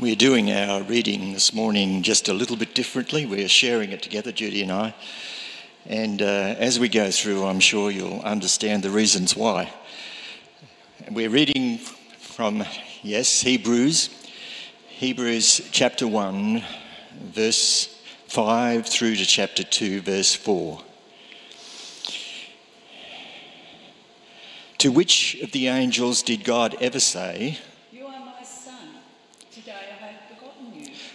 We're doing our reading this morning just a little bit differently. We're sharing it together, Judy and I. And uh, as we go through, I'm sure you'll understand the reasons why. We're reading from, yes, Hebrews, Hebrews chapter 1, verse 5 through to chapter 2, verse 4. To which of the angels did God ever say, You are my son. Today I have begotten you.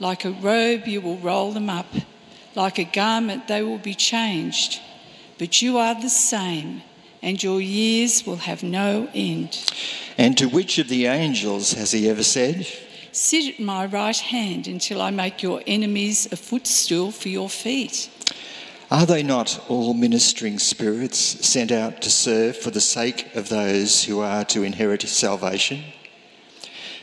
Like a robe, you will roll them up. Like a garment, they will be changed. But you are the same, and your years will have no end. and to which of the angels has he ever said, Sit at my right hand until I make your enemies a footstool for your feet. Are they not all ministering spirits sent out to serve for the sake of those who are to inherit salvation?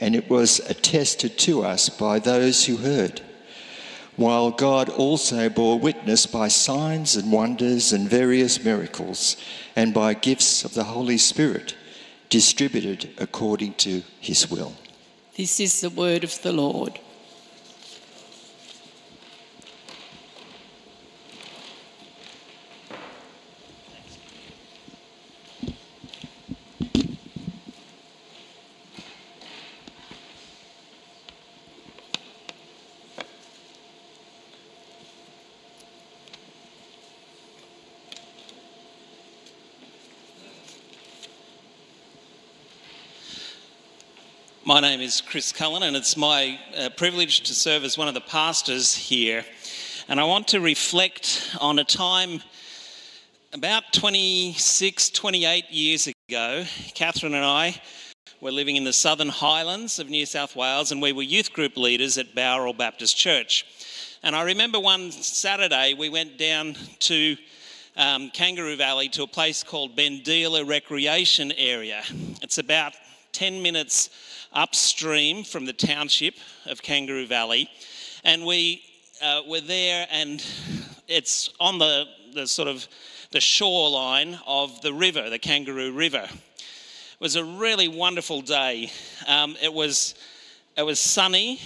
and it was attested to us by those who heard. While God also bore witness by signs and wonders and various miracles, and by gifts of the Holy Spirit distributed according to his will. This is the word of the Lord. My name is Chris Cullen, and it's my uh, privilege to serve as one of the pastors here. And I want to reflect on a time about 26, 28 years ago. Catherine and I were living in the southern highlands of New South Wales, and we were youth group leaders at Bowral Baptist Church. And I remember one Saturday we went down to um, Kangaroo Valley to a place called Bendeela Recreation Area. It's about 10 minutes upstream from the township of Kangaroo Valley. And we uh, were there, and it's on the, the sort of the shoreline of the river, the Kangaroo River. It was a really wonderful day. Um, it, was, it was sunny,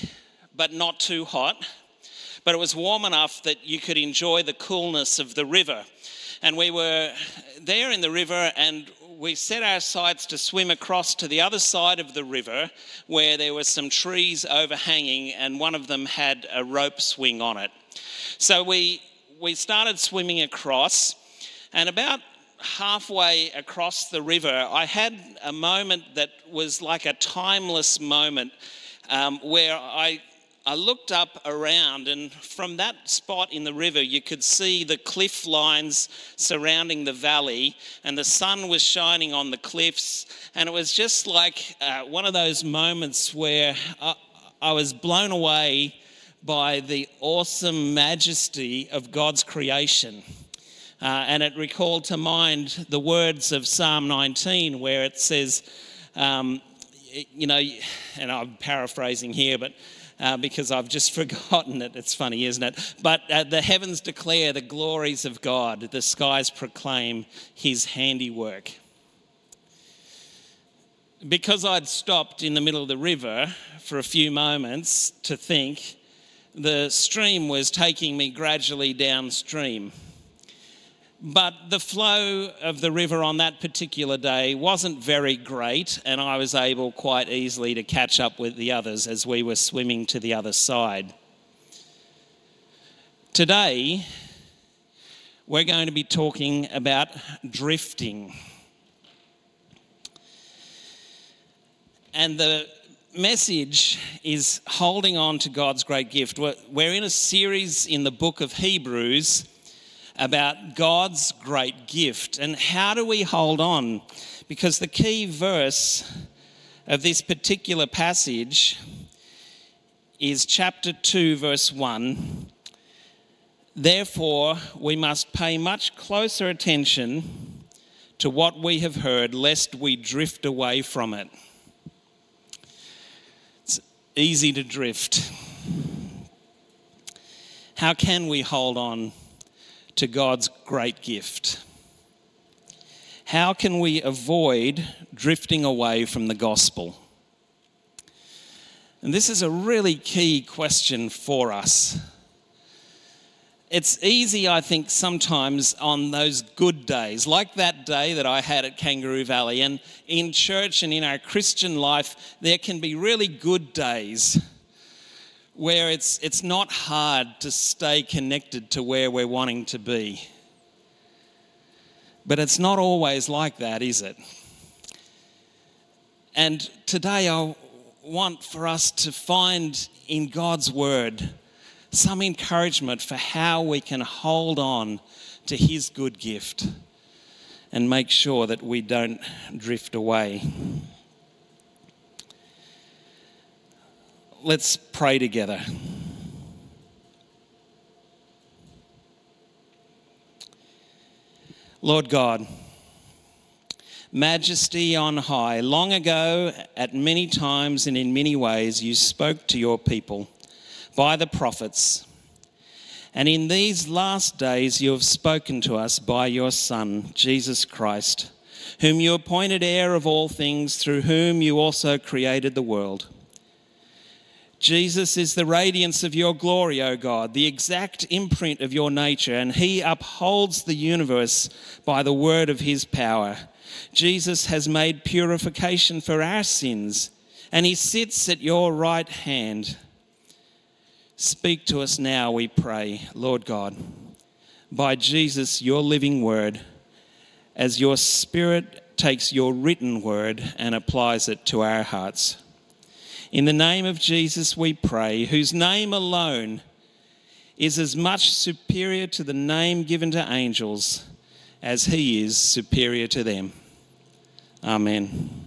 but not too hot. But it was warm enough that you could enjoy the coolness of the river. And we were there in the river, and we set our sights to swim across to the other side of the river where there were some trees overhanging, and one of them had a rope swing on it. So we, we started swimming across, and about halfway across the river, I had a moment that was like a timeless moment um, where I I looked up around, and from that spot in the river, you could see the cliff lines surrounding the valley, and the sun was shining on the cliffs. And it was just like uh, one of those moments where I, I was blown away by the awesome majesty of God's creation. Uh, and it recalled to mind the words of Psalm 19, where it says, um, you know, and I'm paraphrasing here, but uh, because I've just forgotten it. It's funny, isn't it? But uh, the heavens declare the glories of God, the skies proclaim his handiwork. Because I'd stopped in the middle of the river for a few moments to think, the stream was taking me gradually downstream. But the flow of the river on that particular day wasn't very great, and I was able quite easily to catch up with the others as we were swimming to the other side. Today, we're going to be talking about drifting. And the message is holding on to God's great gift. We're in a series in the book of Hebrews about God's great gift. And how do we hold on? Because the key verse of this particular passage is chapter 2, verse 1. Therefore, we must pay much closer attention to what we have heard, lest we drift away from it. It's easy to drift. How can we hold on to God's great gift? How can we avoid drifting away from the gospel? And this is a really key question for us. It's easy, I think, sometimes on those good days, like that day that I had at Kangaroo Valley. And in church and in our Christian life, there can be really good days where it's, it's not hard to stay connected to where we're wanting to be. But it's not always like that, is it? And today I want for us to find in God's Word some encouragement for how we can hold on to His good gift and make sure that we don't drift away. Let's pray together. Lord God, majesty on high, long ago, at many times and in many ways, you spoke to your people by the prophets. And in these last days, you have spoken to us by your Son, Jesus Christ, whom you appointed heir of all things, through whom you also created the world. Jesus is the radiance of your glory, O God, the exact imprint of your nature, and he upholds the universe by the word of his power. Jesus has made purification for our sins, and he sits at your right hand. Speak to us now, we pray, Lord God, by Jesus, your living word, as your spirit takes your written word and applies it to our hearts. In the name of Jesus, we pray, whose name alone is as much superior to the name given to angels as he is superior to them. Amen.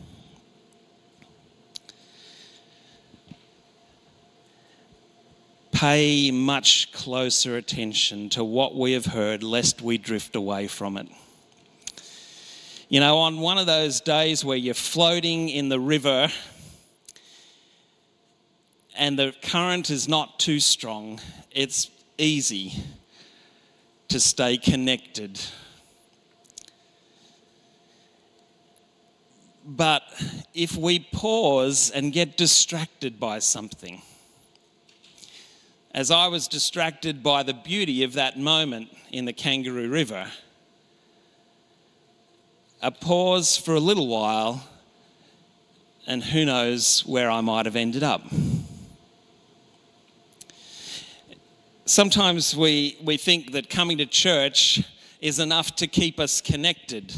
Pay much closer attention to what we have heard, lest we drift away from it. You know, on one of those days where you're floating in the river and the current is not too strong, it's easy to stay connected. But if we pause and get distracted by something, as I was distracted by the beauty of that moment in the Kangaroo River, a pause for a little while, and who knows where I might have ended up. Sometimes we, we think that coming to church is enough to keep us connected.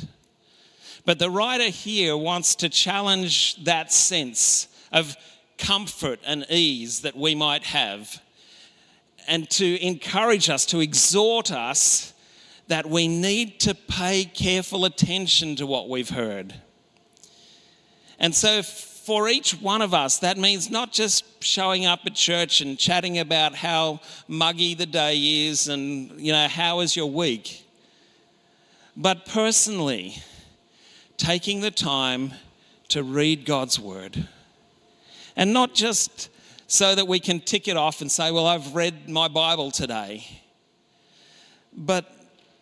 But the writer here wants to challenge that sense of comfort and ease that we might have and to encourage us, to exhort us that we need to pay careful attention to what we've heard. And so, for each one of us, that means not just showing up at church and chatting about how muggy the day is and, you know, how is your week, but personally, taking the time to read God's word. And not just so that we can tick it off and say, Well, I've read my Bible today. But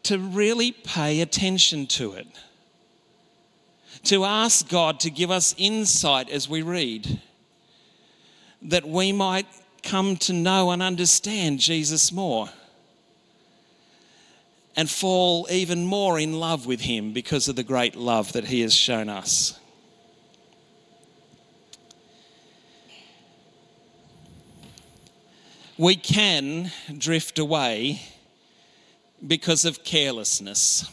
to really pay attention to it, to ask God to give us insight as we read, that we might come to know and understand Jesus more and fall even more in love with Him because of the great love that He has shown us. We can drift away because of carelessness.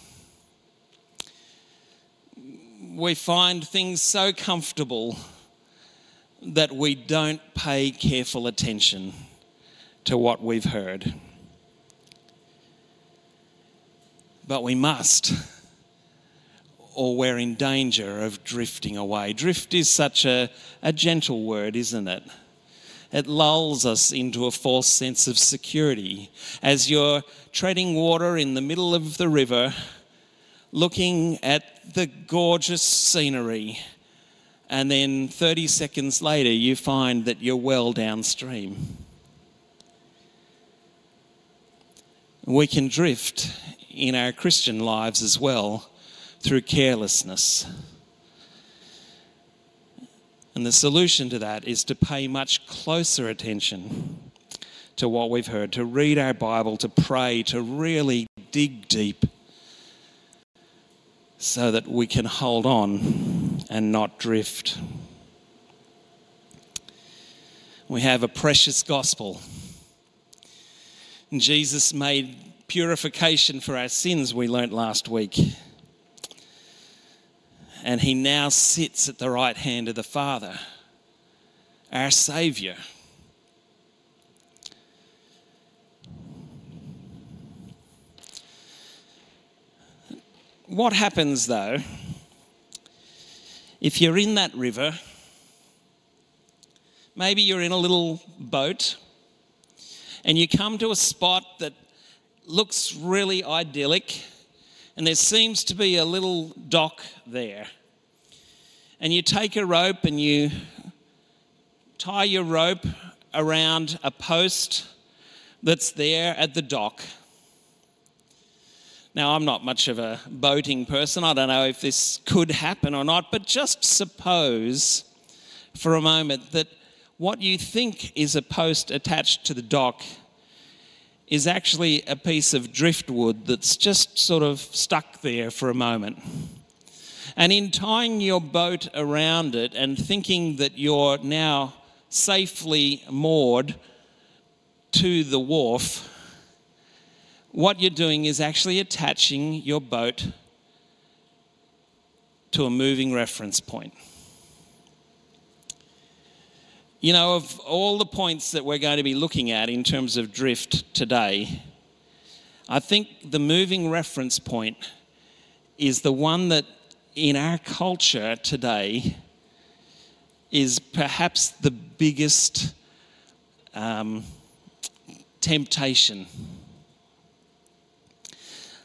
We find things so comfortable that we don't pay careful attention to what we've heard. But we must, or we're in danger of drifting away. Drift is such a, a gentle word, isn't it? It lulls us into a false sense of security. As you're treading water in the middle of the river, looking at the gorgeous scenery, and then 30 seconds later, you find that you're well downstream. We can drift in our Christian lives as well through carelessness. And the solution to that is to pay much closer attention to what we've heard, to read our Bible, to pray, to really dig deep so that we can hold on and not drift. We have a precious gospel. Jesus made purification for our sins, we learnt last week and he now sits at the right hand of the Father, our Saviour. What happens though if you're in that river? Maybe you're in a little boat and you come to a spot that looks really idyllic and there seems to be a little dock there. And you take a rope and you tie your rope around a post that's there at the dock. Now, I'm not much of a boating person. I don't know if this could happen or not, but just suppose for a moment that what you think is a post attached to the dock is actually a piece of driftwood that's just sort of stuck there for a moment. And in tying your boat around it and thinking that you're now safely moored to the wharf, what you're doing is actually attaching your boat to a moving reference point. You know, of all the points that we're going to be looking at in terms of drift today, I think the moving reference point is the one that in our culture today is perhaps the biggest um, temptation.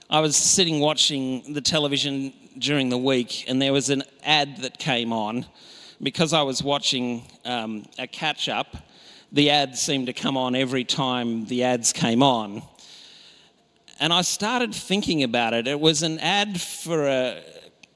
I was sitting watching the television during the week, and there was an ad that came on because I was watching um, a catch up, the ads seemed to come on every time the ads came on. And I started thinking about it. It was an ad for a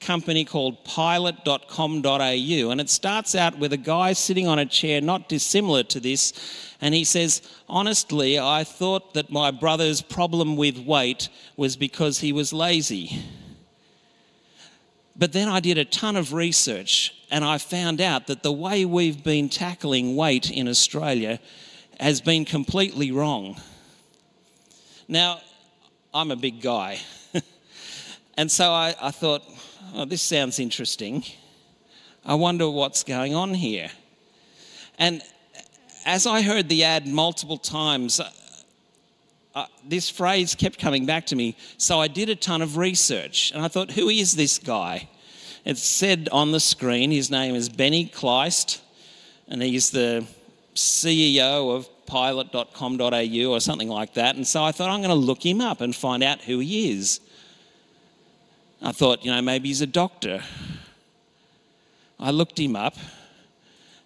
company called pilot.com.au, and it starts out with a guy sitting on a chair not dissimilar to this, and he says, Honestly, I thought that my brother's problem with weight was because he was lazy. But then I did a ton of research and I found out that the way we've been tackling weight in Australia has been completely wrong. Now, I'm a big guy. and so I, I thought, oh, this sounds interesting. I wonder what's going on here. And as I heard the ad multiple times, uh, uh, this phrase kept coming back to me. So I did a ton of research and I thought, who is this guy? It said on the screen, his name is Benny Kleist, and he's the CEO of pilot.com.au or something like that. And so I thought, I'm going to look him up and find out who he is. I thought, you know, maybe he's a doctor. I looked him up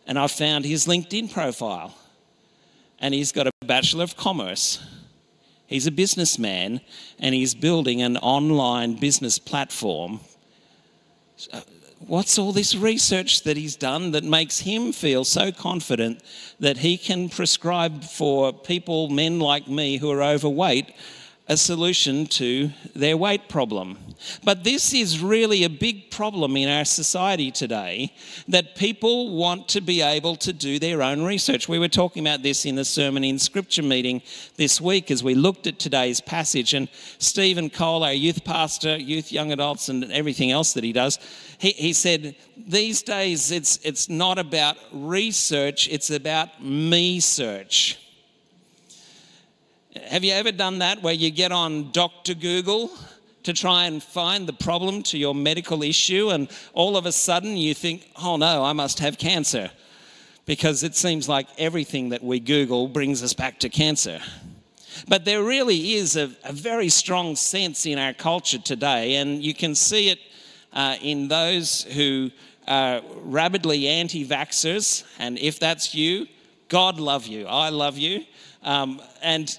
and I found his LinkedIn profile. and he's got a Bachelor of Commerce. He's a businessman and he's building an online business platform. What's all this research that he's done that makes him feel so confident that he can prescribe for people, men like me who are overweight, a solution to their weight problem. But this is really a big problem in our society today that people want to be able to do their own research. We were talking about this in the sermon in scripture meeting this week as we looked at today's passage. And Stephen Cole, our youth pastor, youth, young adults, and everything else that he does, he, he said, These days it's, it's not about research, it's about me search. Have you ever done that where you get on Dr. Google to try and find the problem to your medical issue, and all of a sudden you think, oh no, I must have cancer? Because it seems like everything that we Google brings us back to cancer. But there really is a, a very strong sense in our culture today, and you can see it uh, in those who are rabidly anti vaxxers. And if that's you, God love you. I love you. Um, and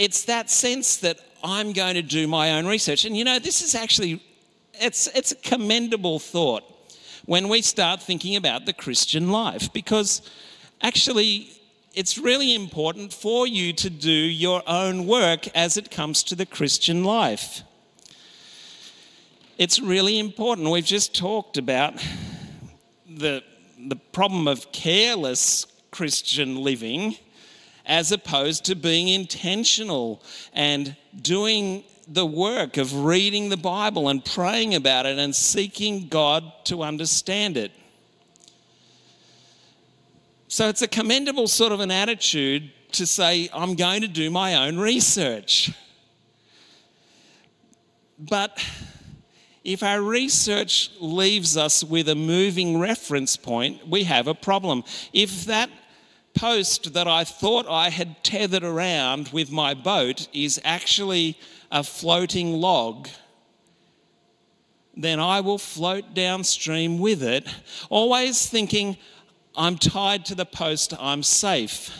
it's that sense that I'm going to do my own research. And you know, this is actually it's it's a commendable thought when we start thinking about the Christian life because actually it's really important for you to do your own work as it comes to the Christian life. It's really important. We've just talked about the, the problem of careless Christian living as opposed to being intentional and doing the work of reading the Bible and praying about it and seeking God to understand it. So it's a commendable sort of an attitude to say, I'm going to do my own research. But if our research leaves us with a moving reference point, we have a problem. If that post that I thought I had tethered around with my boat is actually a floating log, then I will float downstream with it, always thinking, I'm tied to the post, I'm safe.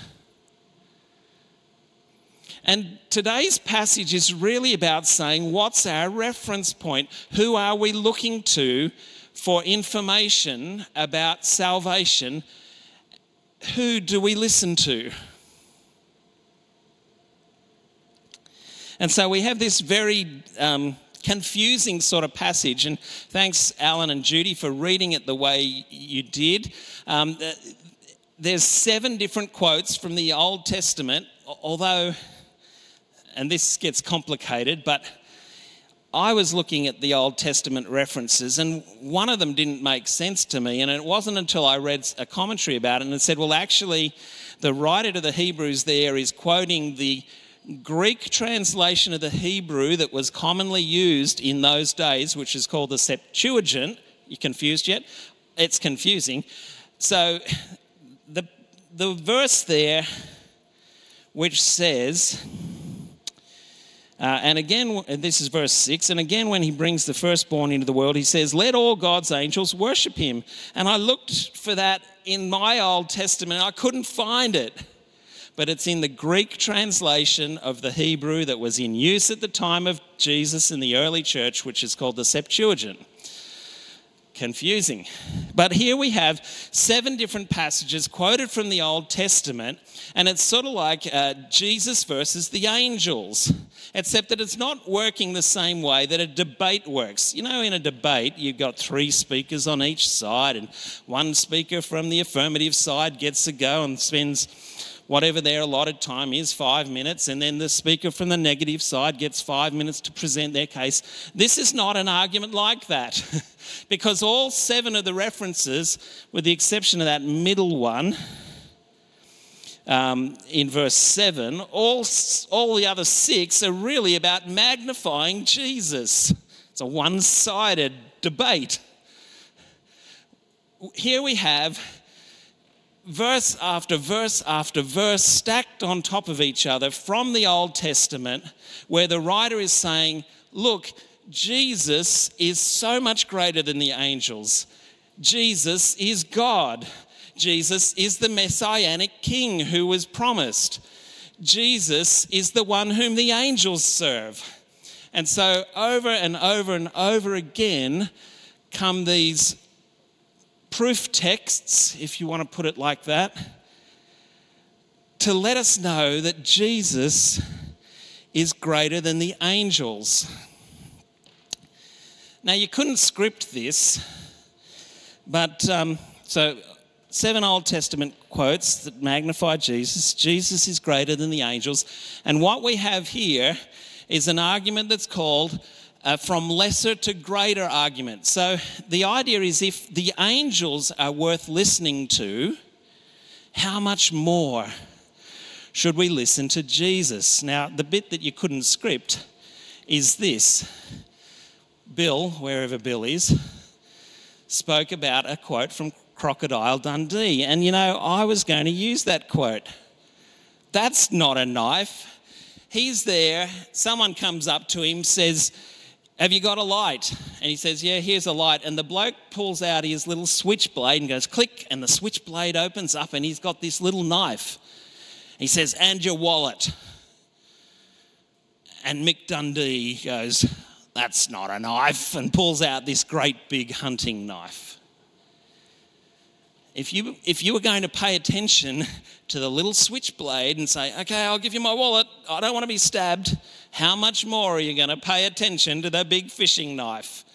And today's passage is really about saying, what's our reference point? Who are we looking to for information about salvation who do we listen to? And so we have this very um, confusing sort of passage. And thanks, Alan and Judy, for reading it the way you did. Um, there's seven different quotes from the Old Testament, although, and this gets complicated, but I was looking at the Old Testament references, and one of them didn't make sense to me. And it wasn't until I read a commentary about it and it said, well, actually, the writer to the Hebrews there is quoting the Greek translation of the Hebrew that was commonly used in those days, which is called the Septuagint. You confused yet? It's confusing. So, the, the verse there, which says, uh, and again, this is verse 6. And again, when he brings the firstborn into the world, he says, Let all God's angels worship him. And I looked for that in my Old Testament, I couldn't find it. But it's in the Greek translation of the Hebrew that was in use at the time of Jesus in the early church, which is called the Septuagint confusing. But here we have seven different passages quoted from the Old Testament, and it's sort of like uh, Jesus versus the angels, except that it's not working the same way that a debate works. You know, in a debate, you've got three speakers on each side, and one speaker from the affirmative side gets to go and spends whatever their allotted time is, five minutes, and then the speaker from the negative side gets five minutes to present their case. This is not an argument like that, because all seven of the references, with the exception of that middle one, um, in verse 7, all, all the other six are really about magnifying Jesus. It's a one sided debate. Here we have verse after verse after verse stacked on top of each other from the Old Testament, where the writer is saying, Look, Jesus is so much greater than the angels. Jesus is God. Jesus is the messianic king who was promised. Jesus is the one whom the angels serve. And so, over and over and over again, come these proof texts, if you want to put it like that, to let us know that Jesus is greater than the angels. Now, you couldn't script this, but um, so seven Old Testament quotes that magnify Jesus. Jesus is greater than the angels. And what we have here is an argument that's called uh, from lesser to greater argument. So the idea is if the angels are worth listening to, how much more should we listen to Jesus? Now, the bit that you couldn't script is this Bill, wherever Bill is, spoke about a quote from Crocodile Dundee. And you know, I was going to use that quote. That's not a knife. He's there, someone comes up to him, says, Have you got a light? And he says, Yeah, here's a light. And the bloke pulls out his little switchblade and goes, Click, and the switchblade opens up, and he's got this little knife. He says, And your wallet. And Mick Dundee goes, That's not a knife, and pulls out this great big hunting knife. If you, if you were going to pay attention to the little switchblade and say, okay, I'll give you my wallet, I don't want to be stabbed, how much more are you going to pay attention to the big fishing knife?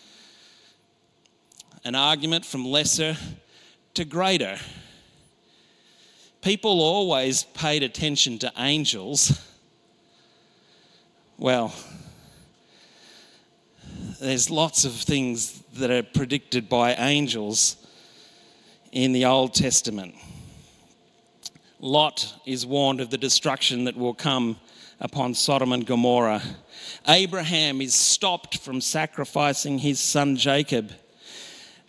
An argument from lesser to greater. People always paid attention to angels. Well, there's lots of things that are predicted by angels in the Old Testament. Lot is warned of the destruction that will come upon Sodom and Gomorrah. Abraham is stopped from sacrificing his son Jacob.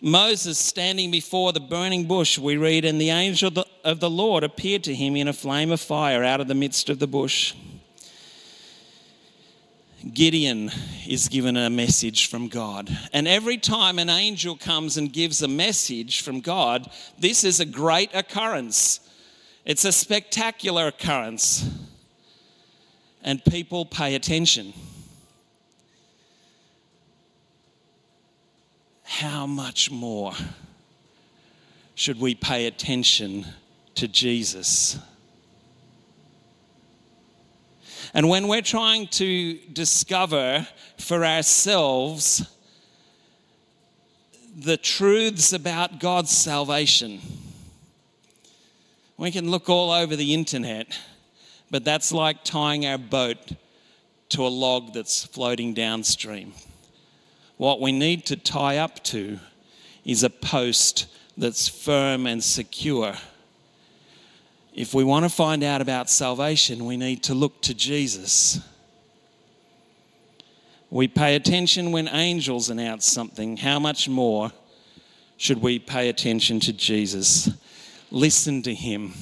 Moses, standing before the burning bush, we read, and the angel of the Lord appeared to him in a flame of fire out of the midst of the bush. Gideon is given a message from God. And every time an angel comes and gives a message from God, this is a great occurrence. It's a spectacular occurrence. And people pay attention. How much more should we pay attention to Jesus? And when we're trying to discover for ourselves the truths about God's salvation, we can look all over the internet, but that's like tying our boat to a log that's floating downstream. What we need to tie up to is a post that's firm and secure if we want to find out about salvation, we need to look to Jesus. We pay attention when angels announce something. How much more should we pay attention to Jesus? Listen to him.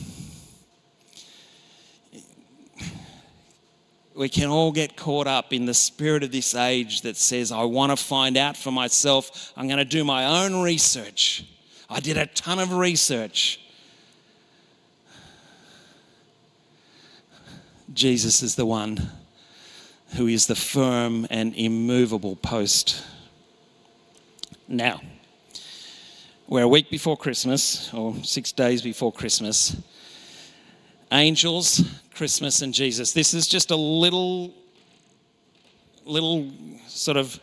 We can all get caught up in the spirit of this age that says, I want to find out for myself. I'm going to do my own research. I did a ton of research. Jesus is the one who is the firm and immovable post. Now, we're a week before Christmas, or six days before Christmas. Angels, Christmas, and Jesus. This is just a little, little sort of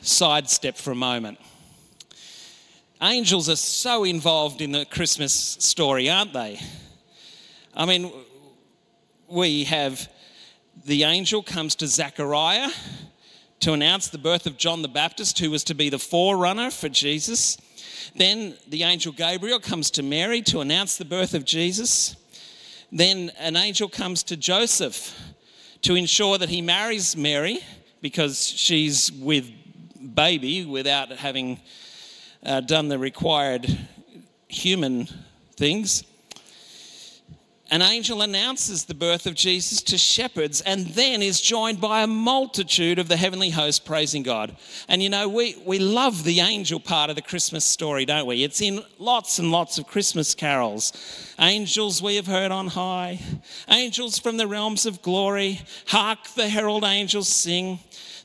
sidestep for a moment. Angels are so involved in the Christmas story, aren't they? I mean, we have the angel comes to Zechariah to announce the birth of John the Baptist, who was to be the forerunner for Jesus. Then the angel Gabriel comes to Mary to announce the birth of Jesus. Then an angel comes to Joseph to ensure that he marries Mary because she's with baby without having uh, done the required human things. An angel announces the birth of Jesus to shepherds and then is joined by a multitude of the heavenly host praising God. And you know, we, we love the angel part of the Christmas story, don't we? It's in lots and lots of Christmas carols. Angels we have heard on high, angels from the realms of glory, hark the herald angels sing.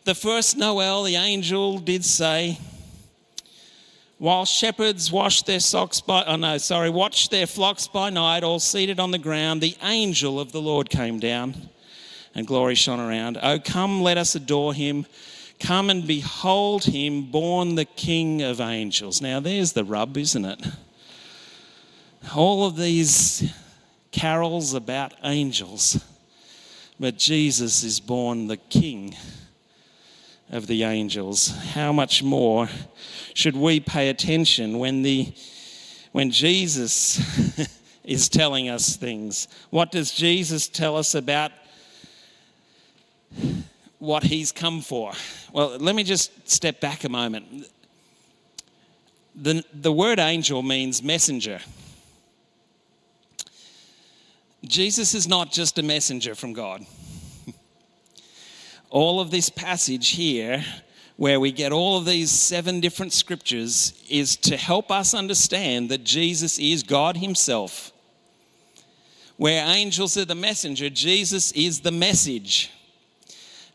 The first Noel, the angel did say, while shepherds wash their socks by, oh no, sorry, their flocks by night, all seated on the ground, the angel of the Lord came down and glory shone around. Oh, come, let us adore him. Come and behold him, born the King of angels. Now, there's the rub, isn't it? All of these carols about angels, but Jesus is born the King of the angels. How much more should we pay attention when the when Jesus is telling us things? What does Jesus tell us about what he's come for? Well, let me just step back a moment. The, the word angel means messenger. Jesus is not just a messenger from God all of this passage here, where we get all of these seven different scriptures, is to help us understand that Jesus is God Himself. Where angels are the messenger, Jesus is the message.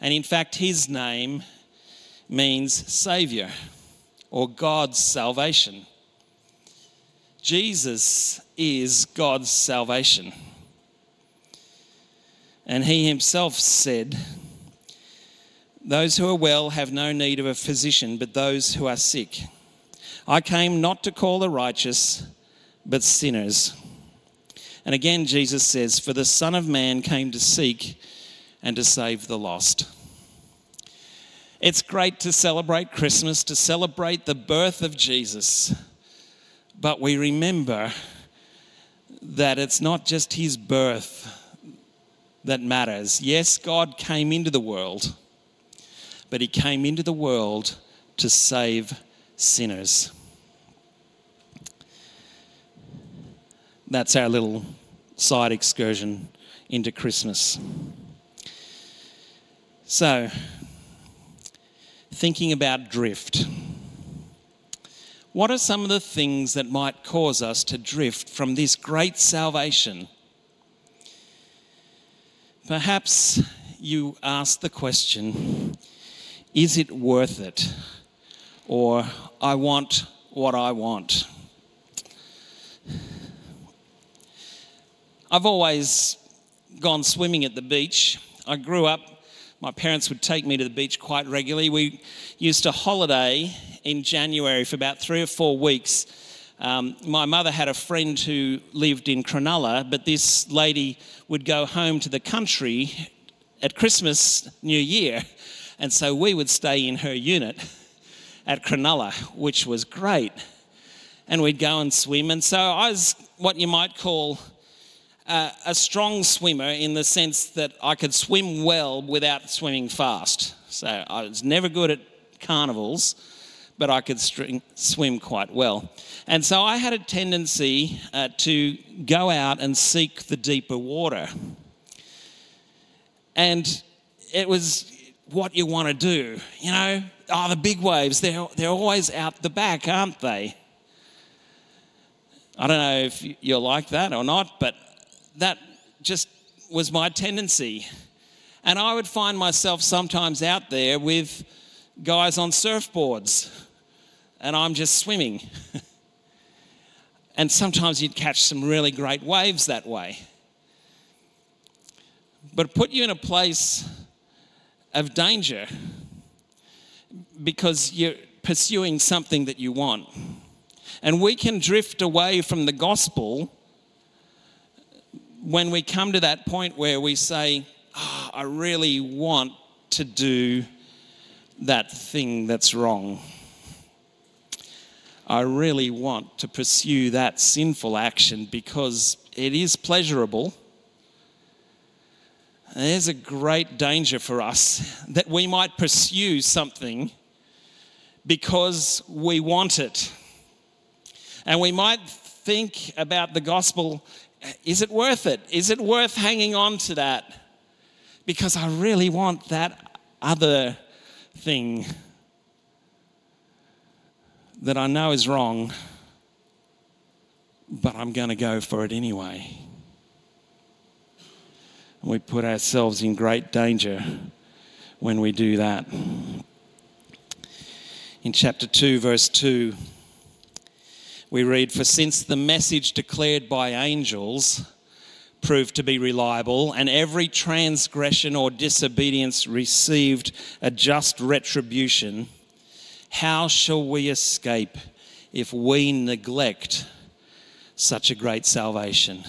And in fact, His name means Savior or God's salvation. Jesus is God's salvation. And He Himself said, those who are well have no need of a physician, but those who are sick. I came not to call the righteous, but sinners. And again, Jesus says, For the Son of Man came to seek and to save the lost. It's great to celebrate Christmas, to celebrate the birth of Jesus, but we remember that it's not just his birth that matters. Yes, God came into the world but he came into the world to save sinners. That's our little side excursion into Christmas. So, thinking about drift. What are some of the things that might cause us to drift from this great salvation? Perhaps you ask the question is it worth it? Or I want what I want. I've always gone swimming at the beach. I grew up, my parents would take me to the beach quite regularly. We used to holiday in January for about three or four weeks. Um, my mother had a friend who lived in Cronulla, but this lady would go home to the country at Christmas, New Year, and so we would stay in her unit at Cronulla, which was great. And we'd go and swim. And so I was what you might call uh, a strong swimmer in the sense that I could swim well without swimming fast. So I was never good at carnivals, but I could swim quite well. And so I had a tendency uh, to go out and seek the deeper water. And it was what you want to do. You know, oh, the big waves, they're, they're always out the back, aren't they? I don't know if you're like that or not, but that just was my tendency. And I would find myself sometimes out there with guys on surfboards, and I'm just swimming. and sometimes you'd catch some really great waves that way. But put you in a place of danger because you're pursuing something that you want. And we can drift away from the gospel when we come to that point where we say, oh, I really want to do that thing that's wrong. I really want to pursue that sinful action because it is pleasurable there's a great danger for us that we might pursue something because we want it. And we might think about the gospel is it worth it? Is it worth hanging on to that? Because I really want that other thing that I know is wrong, but I'm going to go for it anyway. We put ourselves in great danger when we do that. In chapter 2, verse 2, we read, For since the message declared by angels proved to be reliable, and every transgression or disobedience received a just retribution, how shall we escape if we neglect such a great salvation?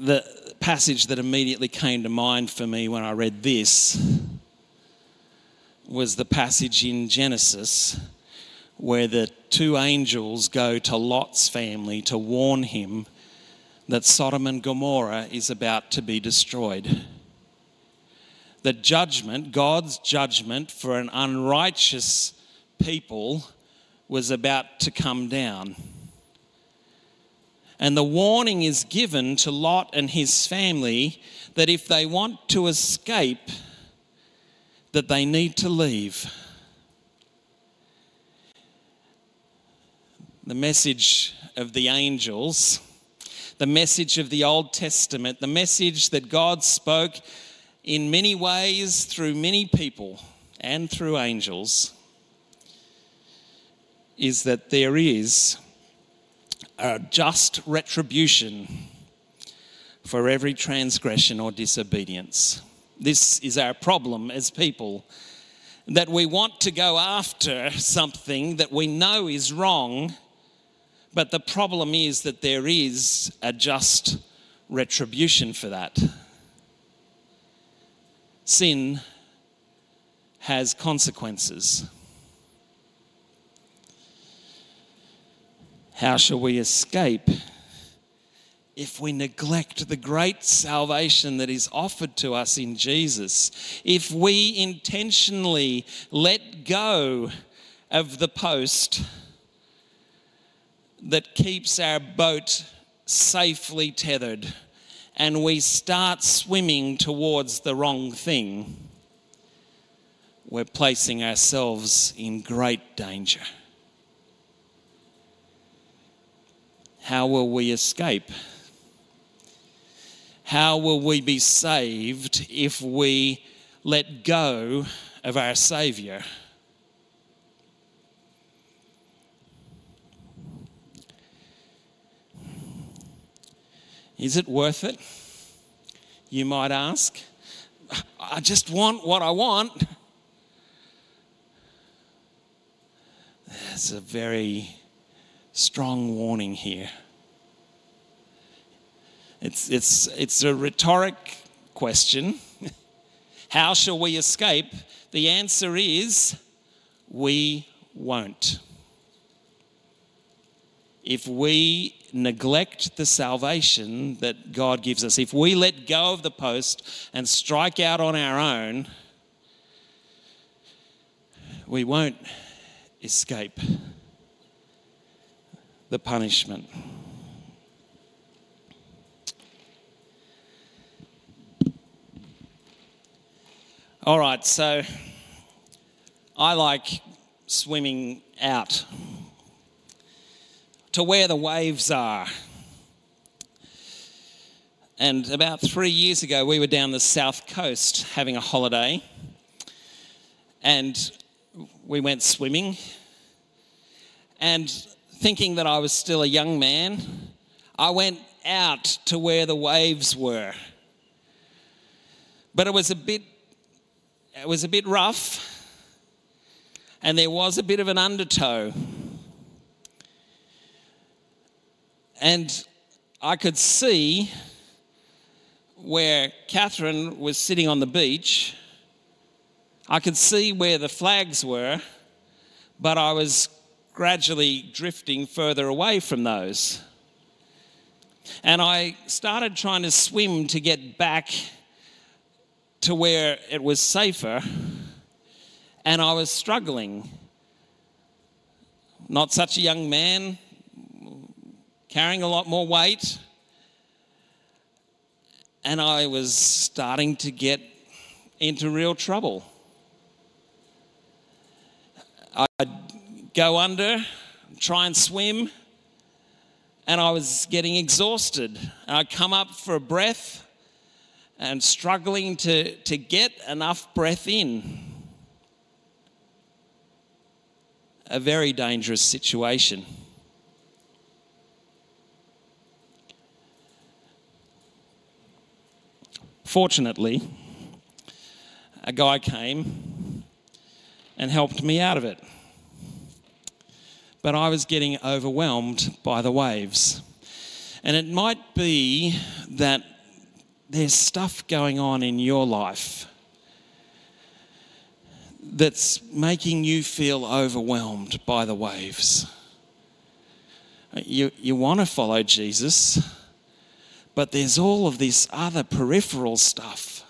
The passage that immediately came to mind for me when I read this was the passage in Genesis where the two angels go to Lot's family to warn him that Sodom and Gomorrah is about to be destroyed. The judgment, God's judgment for an unrighteous people, was about to come down. And the warning is given to Lot and his family that if they want to escape, that they need to leave. The message of the angels, the message of the Old Testament, the message that God spoke in many ways through many people and through angels, is that there is a just retribution for every transgression or disobedience. This is our problem as people that we want to go after something that we know is wrong, but the problem is that there is a just retribution for that. Sin has consequences. How shall we escape if we neglect the great salvation that is offered to us in Jesus? If we intentionally let go of the post that keeps our boat safely tethered and we start swimming towards the wrong thing, we're placing ourselves in great danger. How will we escape? How will we be saved if we let go of our Saviour? Is it worth it? You might ask. I just want what I want. That's a very strong warning here. It's, it's, it's a rhetoric question. How shall we escape? The answer is we won't. If we neglect the salvation that God gives us, if we let go of the post and strike out on our own, we won't escape the punishment. All right, so I like swimming out to where the waves are. And about three years ago, we were down the south coast having a holiday, and we went swimming. And thinking that I was still a young man, I went out to where the waves were. But it was a bit it was a bit rough and there was a bit of an undertow. And I could see where Catherine was sitting on the beach. I could see where the flags were, but I was gradually drifting further away from those. And I started trying to swim to get back to where it was safer, and I was struggling. not such a young man, carrying a lot more weight. And I was starting to get into real trouble. I'd go under, try and swim, and I was getting exhausted. And I'd come up for a breath and struggling to, to get enough breath in. A very dangerous situation. Fortunately, a guy came and helped me out of it. But I was getting overwhelmed by the waves. And it might be that there's stuff going on in your life that's making you feel overwhelmed by the waves. You, you want to follow Jesus, but there's all of this other peripheral stuff.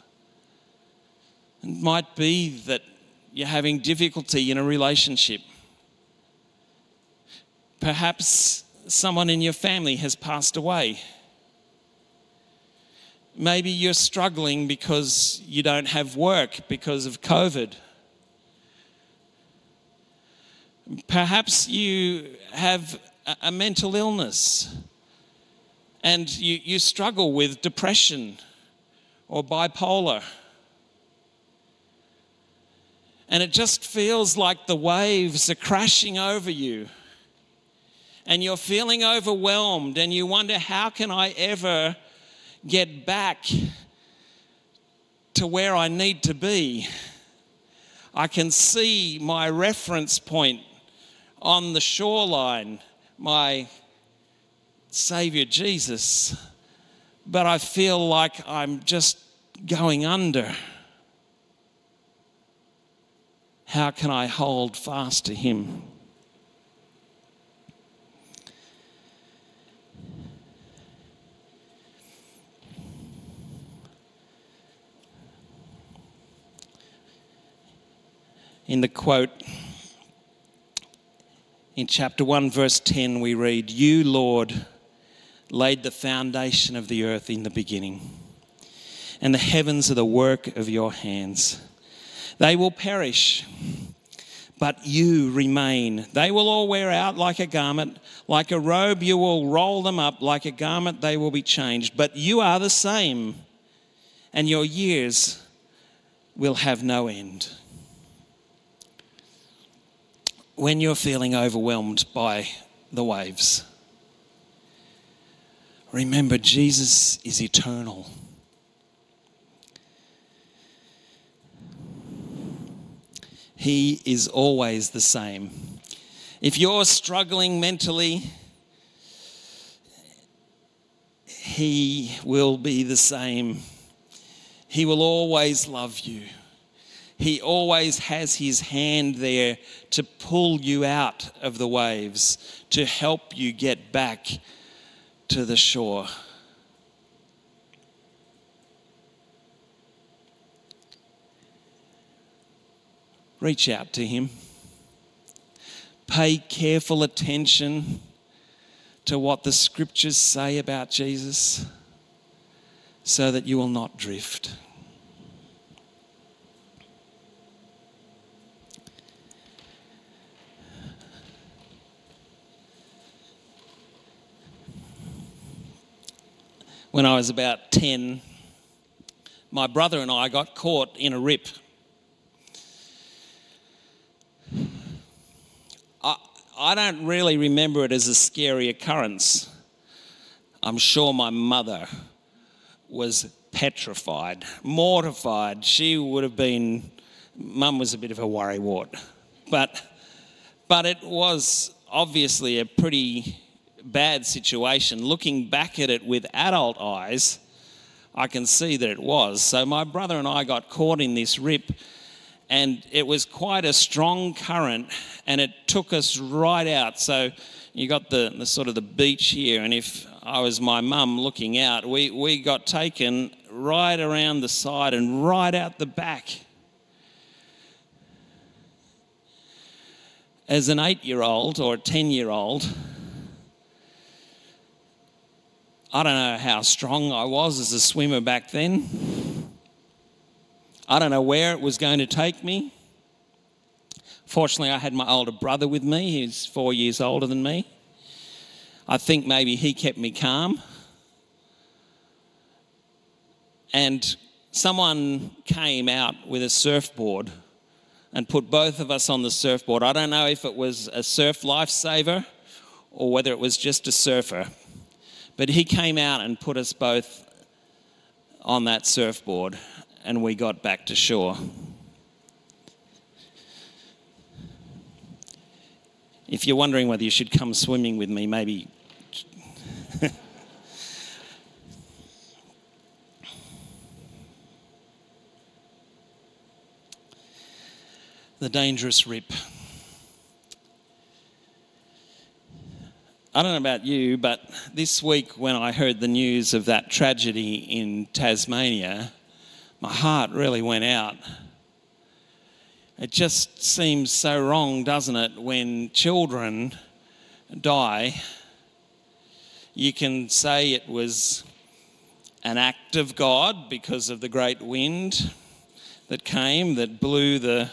It might be that you're having difficulty in a relationship. Perhaps someone in your family has passed away Maybe you're struggling because you don't have work because of COVID. Perhaps you have a mental illness and you, you struggle with depression or bipolar. And it just feels like the waves are crashing over you. And you're feeling overwhelmed and you wonder, how can I ever get back to where I need to be. I can see my reference point on the shoreline, my Savior Jesus, but I feel like I'm just going under. How can I hold fast to Him? In the quote in chapter 1, verse 10, we read, You, Lord, laid the foundation of the earth in the beginning, and the heavens are the work of your hands. They will perish, but you remain. They will all wear out like a garment. Like a robe, you will roll them up. Like a garment, they will be changed. But you are the same, and your years will have no end when you're feeling overwhelmed by the waves, remember Jesus is eternal. He is always the same. If you're struggling mentally, He will be the same. He will always love you. He always has his hand there to pull you out of the waves, to help you get back to the shore. Reach out to him. Pay careful attention to what the scriptures say about Jesus so that you will not drift. When I was about 10, my brother and I got caught in a rip. I, I don't really remember it as a scary occurrence. I'm sure my mother was petrified, mortified. She would have been, mum was a bit of a worrywart. But, but it was obviously a pretty bad situation, looking back at it with adult eyes, I can see that it was. So my brother and I got caught in this rip, and it was quite a strong current, and it took us right out. So you got the, the sort of the beach here, and if I was my mum looking out, we, we got taken right around the side and right out the back. as an eight year old or a 10 year old, I don't know how strong I was as a swimmer back then. I don't know where it was going to take me. Fortunately, I had my older brother with me. He's four years older than me. I think maybe he kept me calm. And someone came out with a surfboard and put both of us on the surfboard. I don't know if it was a surf lifesaver or whether it was just a surfer, but he came out and put us both on that surfboard and we got back to shore. If you're wondering whether you should come swimming with me, maybe the dangerous rip. I don't know about you, but this week when I heard the news of that tragedy in Tasmania, my heart really went out. It just seems so wrong, doesn't it, when children die? You can say it was an act of God because of the great wind that came that blew the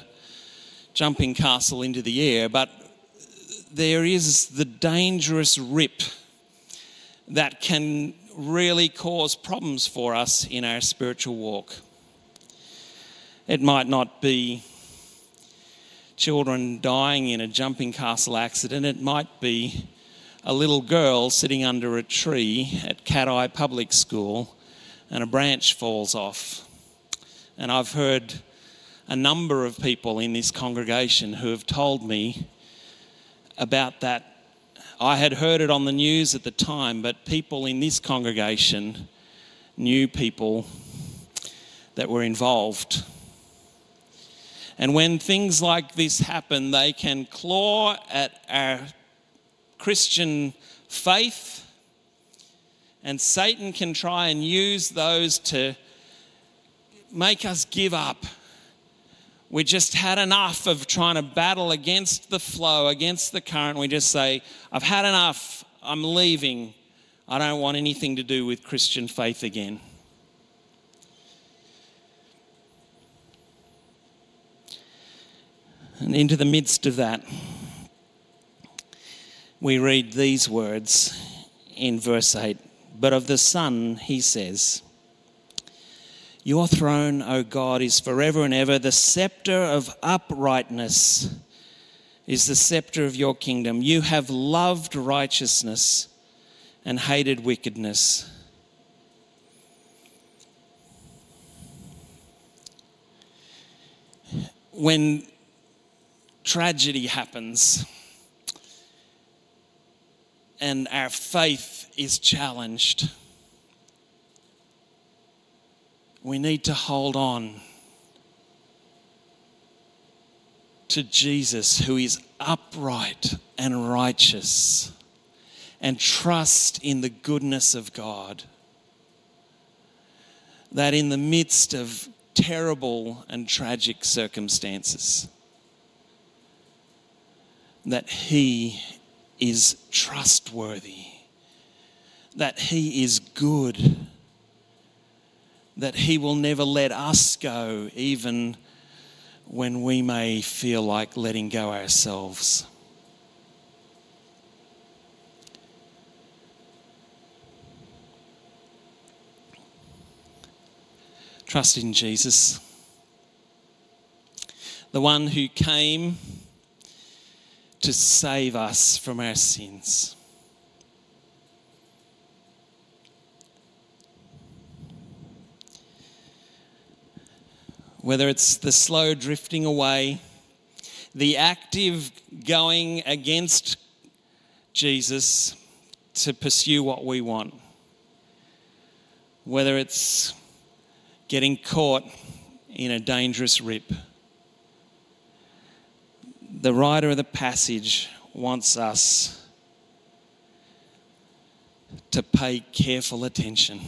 jumping castle into the air, but there is the dangerous rip that can really cause problems for us in our spiritual walk. It might not be children dying in a jumping castle accident, it might be a little girl sitting under a tree at Cat Eye Public School and a branch falls off. And I've heard a number of people in this congregation who have told me about that. I had heard it on the news at the time, but people in this congregation knew people that were involved. And when things like this happen, they can claw at our Christian faith, and Satan can try and use those to make us give up we just had enough of trying to battle against the flow, against the current. We just say, I've had enough. I'm leaving. I don't want anything to do with Christian faith again. And into the midst of that, we read these words in verse 8. But of the Son, he says, your throne, O God, is forever and ever. The scepter of uprightness is the scepter of your kingdom. You have loved righteousness and hated wickedness. When tragedy happens and our faith is challenged, we need to hold on to Jesus, who is upright and righteous, and trust in the goodness of God. That in the midst of terrible and tragic circumstances, that He is trustworthy, that He is good that He will never let us go, even when we may feel like letting go ourselves. Trust in Jesus, the one who came to save us from our sins. Whether it's the slow drifting away, the active going against Jesus to pursue what we want, whether it's getting caught in a dangerous rip. The writer of the passage wants us to pay careful attention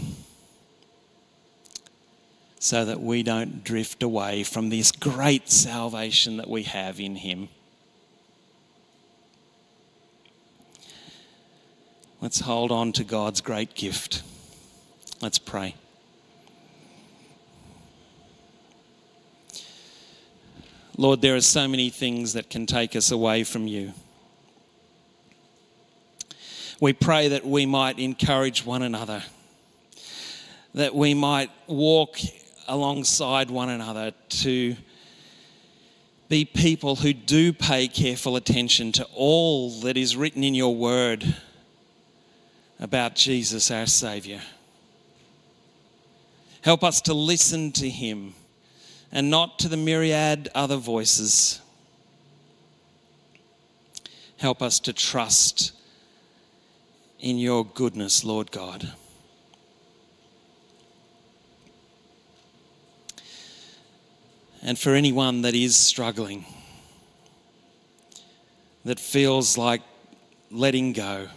so that we don't drift away from this great salvation that we have in Him. Let's hold on to God's great gift. Let's pray. Lord, there are so many things that can take us away from you. We pray that we might encourage one another, that we might walk alongside one another to be people who do pay careful attention to all that is written in your word about Jesus, our Saviour. Help us to listen to Him and not to the myriad other voices. Help us to trust in your goodness, Lord God. And for anyone that is struggling, that feels like letting go,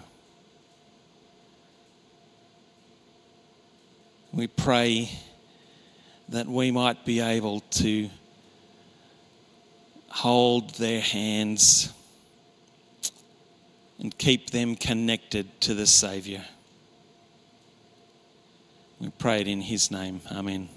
we pray that we might be able to hold their hands and keep them connected to the Saviour. We pray it in His name. Amen.